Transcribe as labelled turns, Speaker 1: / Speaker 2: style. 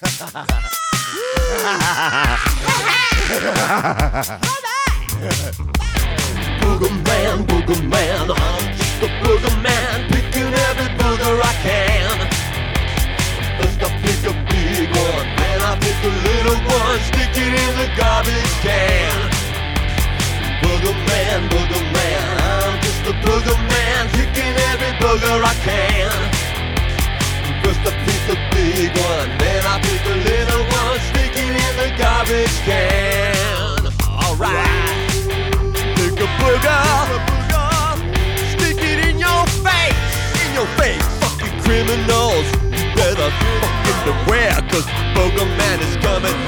Speaker 1: Booger man, booger man, I'm just a booger man, picking every booger I can. First I pick a big one, then I pick a little one, stick it in the garbage can. Booger man, booger man, I'm just a booger man, picking every booger I can. First I pick a big one, can. Alright. Pick a booger, stick it in your face, in your face. Fucking criminals, you better fucking beware, cause Booger Man is coming.